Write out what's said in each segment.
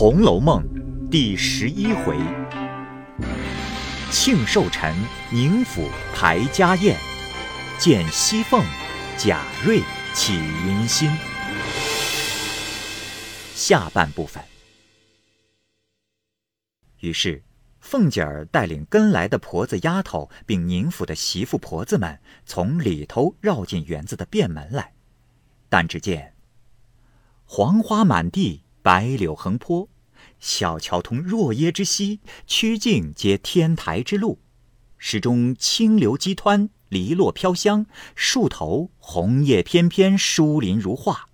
红楼梦》第十一回：庆寿辰，宁府排家宴，见西凤，贾瑞起淫心。下半部分。于是，凤姐儿带领跟来的婆子丫头，并宁府的媳妇婆子们，从里头绕进园子的便门来。但只见黄花满地。白柳横坡，小桥通若耶之溪，曲径接天台之路。石中清流激湍，篱落飘香；树头红叶翩翩，疏林如画。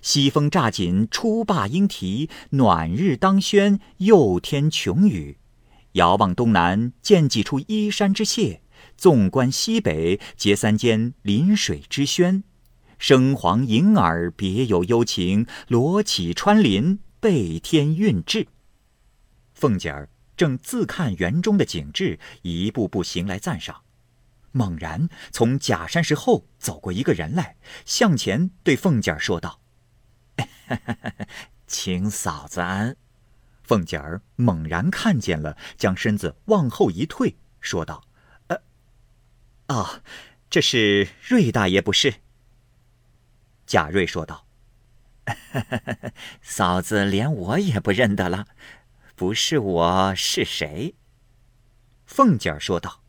西风乍紧，初罢莺啼；暖日当轩，又添琼雨。遥望东南，见几处依山之榭；纵观西北，结三间临水之轩。声黄迎耳，别有幽情；罗绮穿林，背天韵致。凤姐儿正自看园中的景致，一步步行来赞赏。猛然从假山石后走过一个人来，向前对凤姐儿说道：“ 请嫂子安。”凤姐儿猛然看见了，将身子往后一退，说道：“呃，哦，这是瑞大爷不是？”贾瑞说道：“ 嫂子连我也不认得了，不是我是谁？”凤姐儿说道：“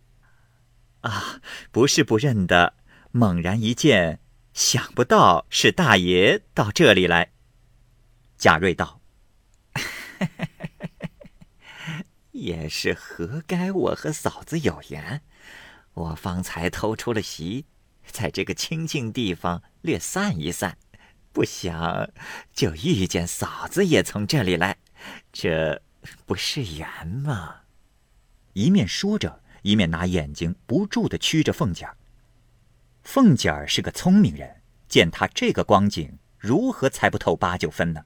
啊，不是不认得，猛然一见，想不到是大爷到这里来。”贾瑞道：“也是活该，我和嫂子有缘，我方才偷出了席。”在这个清静地方略散一散，不想就遇见嫂子也从这里来，这不是缘吗？一面说着，一面拿眼睛不住的驱着凤姐儿。凤姐儿是个聪明人，见他这个光景，如何猜不透八九分呢？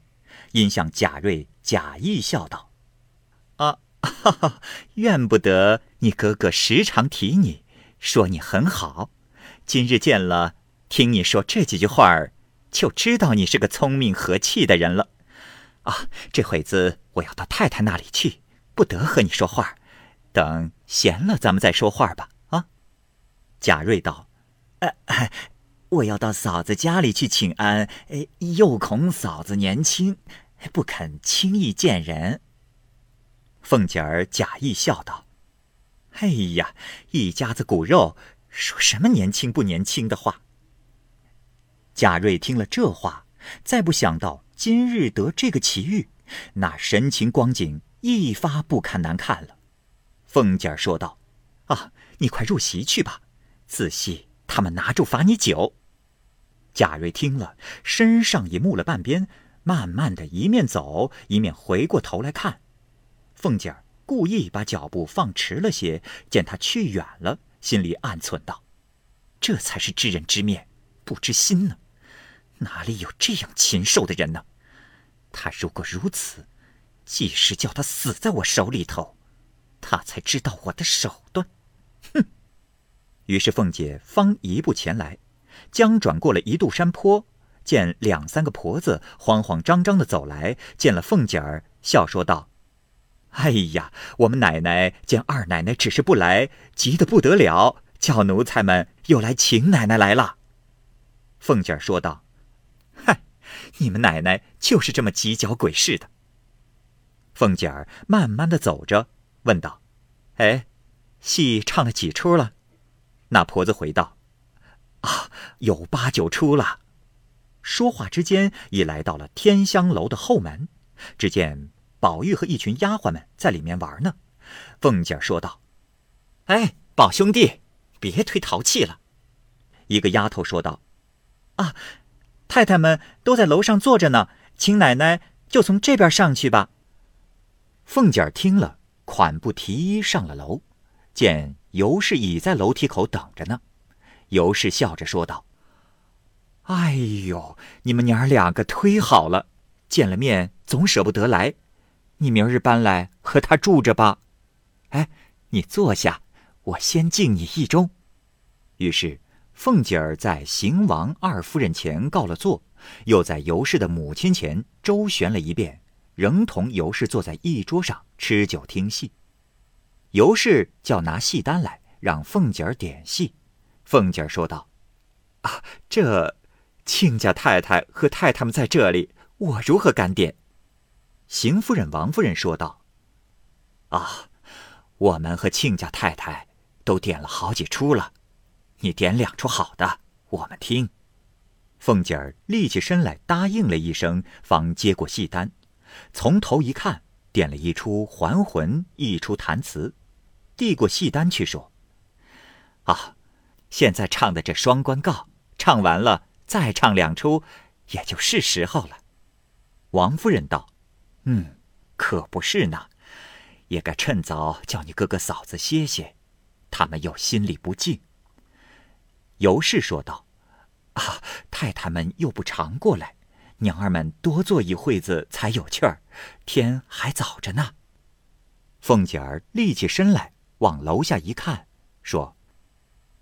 因向贾瑞假意笑道：“啊，哈哈，怨不得你哥哥时常提你，说你很好。”今日见了，听你说这几句话儿，就知道你是个聪明和气的人了。啊，这会子我要到太太那里去，不得和你说话。等闲了，咱们再说话吧。啊，贾瑞道：“呃，我要到嫂子家里去请安，又恐嫂子年轻，不肯轻易见人。”凤姐儿假意笑道：“哎呀，一家子骨肉。”说什么年轻不年轻的话？贾瑞听了这话，再不想到今日得这个奇遇，那神情光景一发不堪难看了。凤姐儿说道：“啊，你快入席去吧，仔细他们拿住罚你酒。”贾瑞听了，身上也木了半边，慢慢的一面走一面回过头来看。凤姐儿故意把脚步放迟了些，见他去远了。心里暗忖道：“这才是知人知面不知心呢，哪里有这样禽兽的人呢？他如果如此，即使叫他死在我手里头，他才知道我的手段。”哼！于是凤姐方一步前来，将转过了一度山坡，见两三个婆子慌慌张张的走来，见了凤姐儿，笑说道。哎呀，我们奶奶见二奶奶只是不来，急得不得了，叫奴才们又来请奶奶来了。凤姐儿说道：“嗨，你们奶奶就是这么急脚鬼似的。”凤姐儿慢慢的走着，问道：“哎，戏唱了几出了？”那婆子回道：“啊，有八九出了。”说话之间，已来到了天香楼的后门，只见。宝玉和一群丫鬟们在里面玩呢，凤姐说道：“哎，宝兄弟，别忒淘气了。”一个丫头说道：“啊，太太们都在楼上坐着呢，请奶奶就从这边上去吧。”凤姐听了，款步提衣上了楼，见尤氏已在楼梯口等着呢。尤氏笑着说道：“哎呦，你们娘儿两个忒好了，见了面总舍不得来。”你明日搬来和他住着吧，哎，你坐下，我先敬你一盅。于是凤姐儿在邢王二夫人前告了座，又在尤氏的母亲前周旋了一遍，仍同尤氏坐在一桌上吃酒听戏。尤氏叫拿戏单来，让凤姐儿点戏。凤姐儿说道：“啊，这亲家太太和太太们在这里，我如何敢点？”邢夫人、王夫人说道：“啊，我们和亲家太太都点了好几出了，你点两出好的，我们听。”凤姐儿立起身来答应了一声，方接过戏单，从头一看，点了一出还魂，一出弹词，递过戏单去说：“啊。”现在唱的这《双关告》，唱完了再唱两出，也就是时候了。王夫人道：“嗯，可不是呢，也该趁早叫你哥哥嫂子歇歇，他们又心里不静。”尤氏说道：“啊，太太们又不常过来，娘儿们多坐一会子才有趣儿，天还早着呢。”凤姐儿立起身来，往楼下一看，说。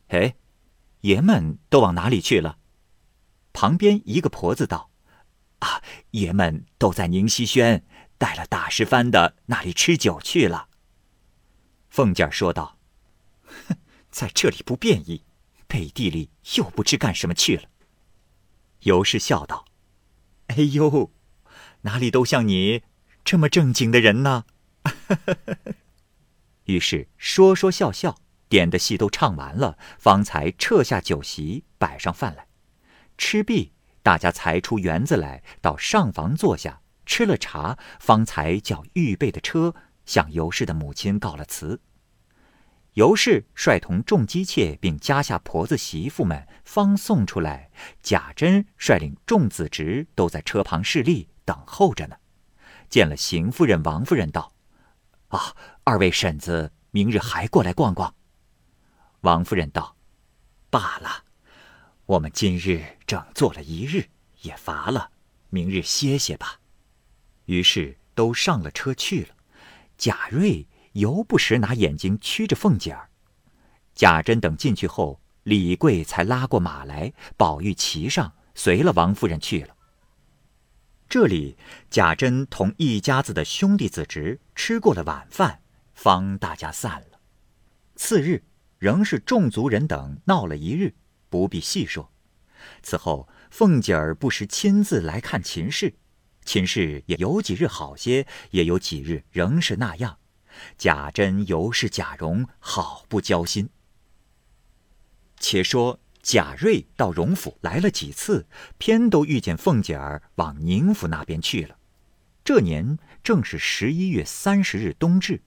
哎，爷们都往哪里去了？旁边一个婆子道：“啊，爷们都在宁熙轩带了大师番的那里吃酒去了。”凤姐说道：“哼，在这里不便宜，背地里又不知干什么去了。”尤氏笑道：“哎呦，哪里都像你这么正经的人呢？” 于是说说笑笑。点的戏都唱完了，方才撤下酒席，摆上饭来。吃毕，大家才出园子来，到上房坐下，吃了茶，方才叫预备的车向尤氏的母亲告了辞。尤氏率同众姬妾并家下婆子媳妇们方送出来，贾珍率领众子侄都在车旁侍立等候着呢。见了邢夫人、王夫人，道：“啊，二位婶子明日还过来逛逛。”王夫人道：“罢了，我们今日整坐了一日，也乏了，明日歇歇吧。”于是都上了车去了。贾瑞犹不时拿眼睛驱着凤姐儿。贾珍等进去后，李贵才拉过马来，宝玉骑上，随了王夫人去了。这里贾珍同一家子的兄弟子侄吃过了晚饭，方大家散了。次日。仍是众族人等闹了一日，不必细说。此后，凤姐儿不时亲自来看秦氏，秦氏也有几日好些，也有几日仍是那样。贾珍、尤是、贾蓉好不交心。且说贾瑞到荣府来了几次，偏都遇见凤姐儿往宁府那边去了。这年正是十一月三十日冬至，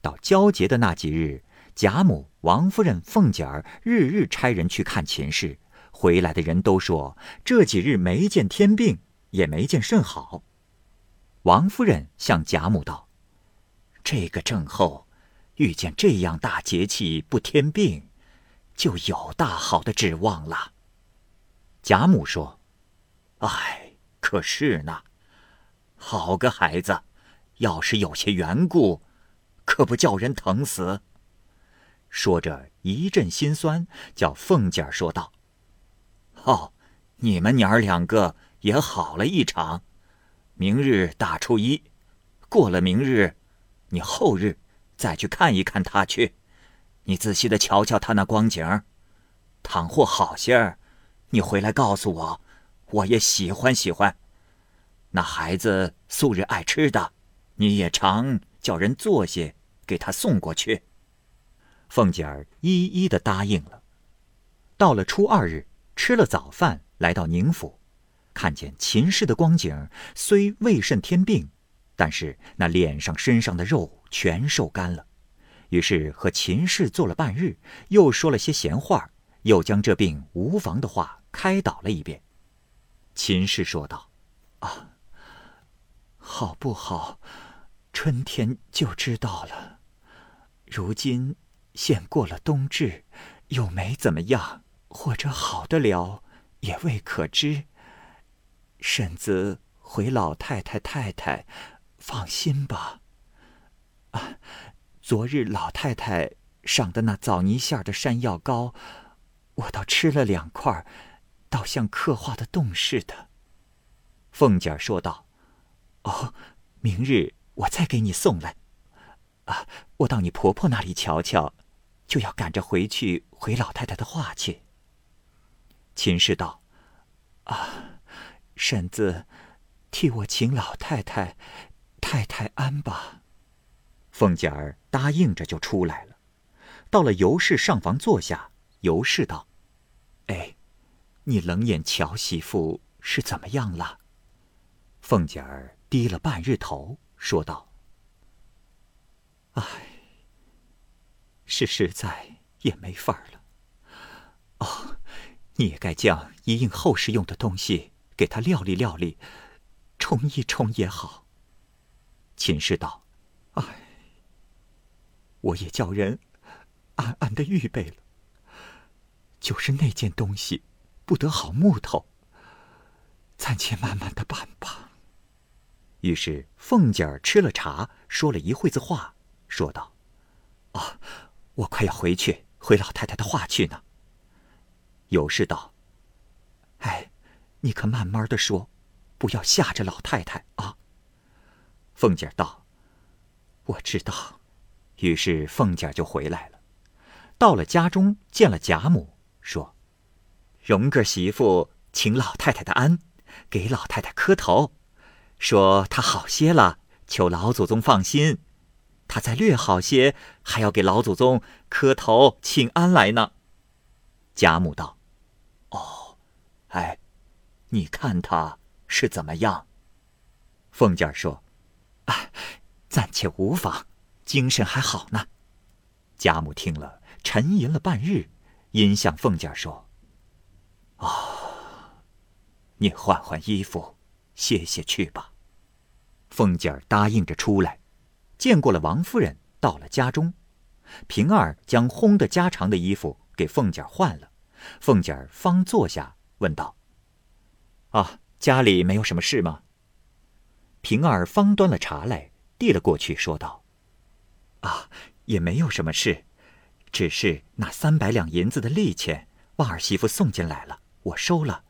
到交节的那几日。贾母、王夫人、凤姐儿日日差人去看秦氏，回来的人都说这几日没见天病，也没见甚好。王夫人向贾母道：“这个症候，遇见这样大节气不添病，就有大好的指望了。”贾母说：“哎，可是呢，好个孩子，要是有些缘故，可不叫人疼死。”说着一阵心酸，叫凤姐儿说道：“哦，你们娘儿两个也好了一场。明日大初一，过了明日，你后日再去看一看他去。你仔细的瞧瞧他那光景儿，倘或好些儿，你回来告诉我，我也喜欢喜欢。那孩子素日爱吃的，你也常叫人做些给他送过去。”凤姐儿一一的答应了。到了初二日，吃了早饭，来到宁府，看见秦氏的光景，虽未甚添病，但是那脸上身上的肉全瘦干了。于是和秦氏坐了半日，又说了些闲话，又将这病无妨的话开导了一遍。秦氏说道：“啊，好不好？春天就知道了。如今……”现过了冬至，又没怎么样，或者好得了，也未可知。婶子回老太太太太，放心吧。啊，昨日老太太赏的那枣泥馅的山药糕，我倒吃了两块，倒像刻画的洞似的。凤姐说道：“哦，明日我再给你送来。啊，我到你婆婆那里瞧瞧，就要赶着回去回老太太的话去。秦氏道：“啊，婶子，替我请老太太、太太安吧。”凤姐儿答应着就出来了，到了尤氏上房坐下。尤氏道：“哎，你冷眼瞧媳妇是怎么样了？”凤姐儿低了半日头，说道：“哎，是实在也没法了。哦，你也该将一应后事用的东西给他料理料理，冲一冲也好。”秦氏道：“唉。”我也叫人暗暗的预备了，就是那件东西不得好木头，暂且慢慢的办吧。于是凤姐儿吃了茶，说了一会子话，说道：“啊，我快要回去回老太太的话去呢。”有事道：“哎，你可慢慢的说，不要吓着老太太啊。”凤姐道：“我知道。”于是凤姐就回来了，到了家中见了贾母，说：“荣个媳妇请老太太的安，给老太太磕头，说她好些了，求老祖宗放心。她再略好些，还要给老祖宗磕头请安来呢。”贾母道：“哦，哎，你看她是怎么样？”凤姐儿说：“啊，暂且无妨。”精神还好呢。贾母听了，沉吟了半日，因向凤姐儿说：“哦，你换换衣服，歇歇去吧。”凤姐儿答应着出来，见过了王夫人，到了家中，平儿将烘的家常的衣服给凤姐儿换了，凤姐儿方坐下，问道：“啊，家里没有什么事吗？”平儿方端了茶来，递了过去，说道。啊，也没有什么事，只是那三百两银子的利钱，旺儿媳妇送进来了，我收了。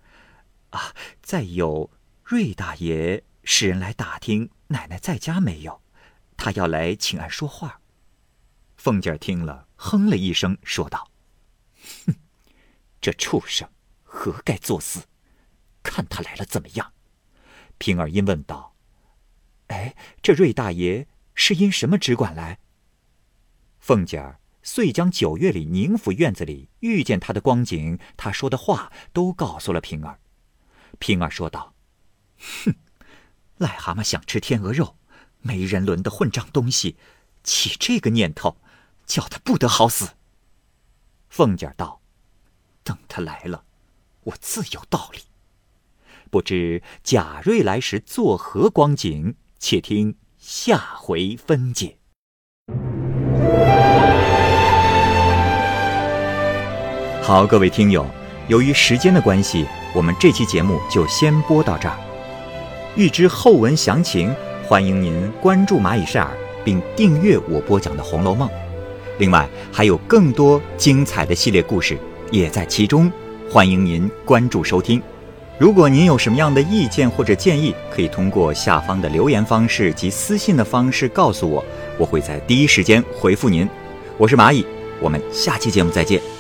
啊，再有瑞大爷使人来打听奶奶在家没有，他要来请俺说话。凤姐听了，哼了一声，说道：“哼，这畜生，何该作死？看他来了怎么样？”平儿因问道：“哎，这瑞大爷是因什么只管来？”凤姐儿遂将九月里宁府院子里遇见他的光景，他说的话都告诉了平儿。平儿说道：“哼，癞蛤蟆想吃天鹅肉，没人伦的混账东西，起这个念头，叫他不得好死。”凤姐儿道：“等他来了，我自有道理。不知贾瑞来时作何光景？且听下回分解。”好，各位听友，由于时间的关系，我们这期节目就先播到这儿。欲知后文详情，欢迎您关注蚂蚁晒尔，并订阅我播讲的《红楼梦》。另外，还有更多精彩的系列故事也在其中，欢迎您关注收听。如果您有什么样的意见或者建议，可以通过下方的留言方式及私信的方式告诉我，我会在第一时间回复您。我是蚂蚁，我们下期节目再见。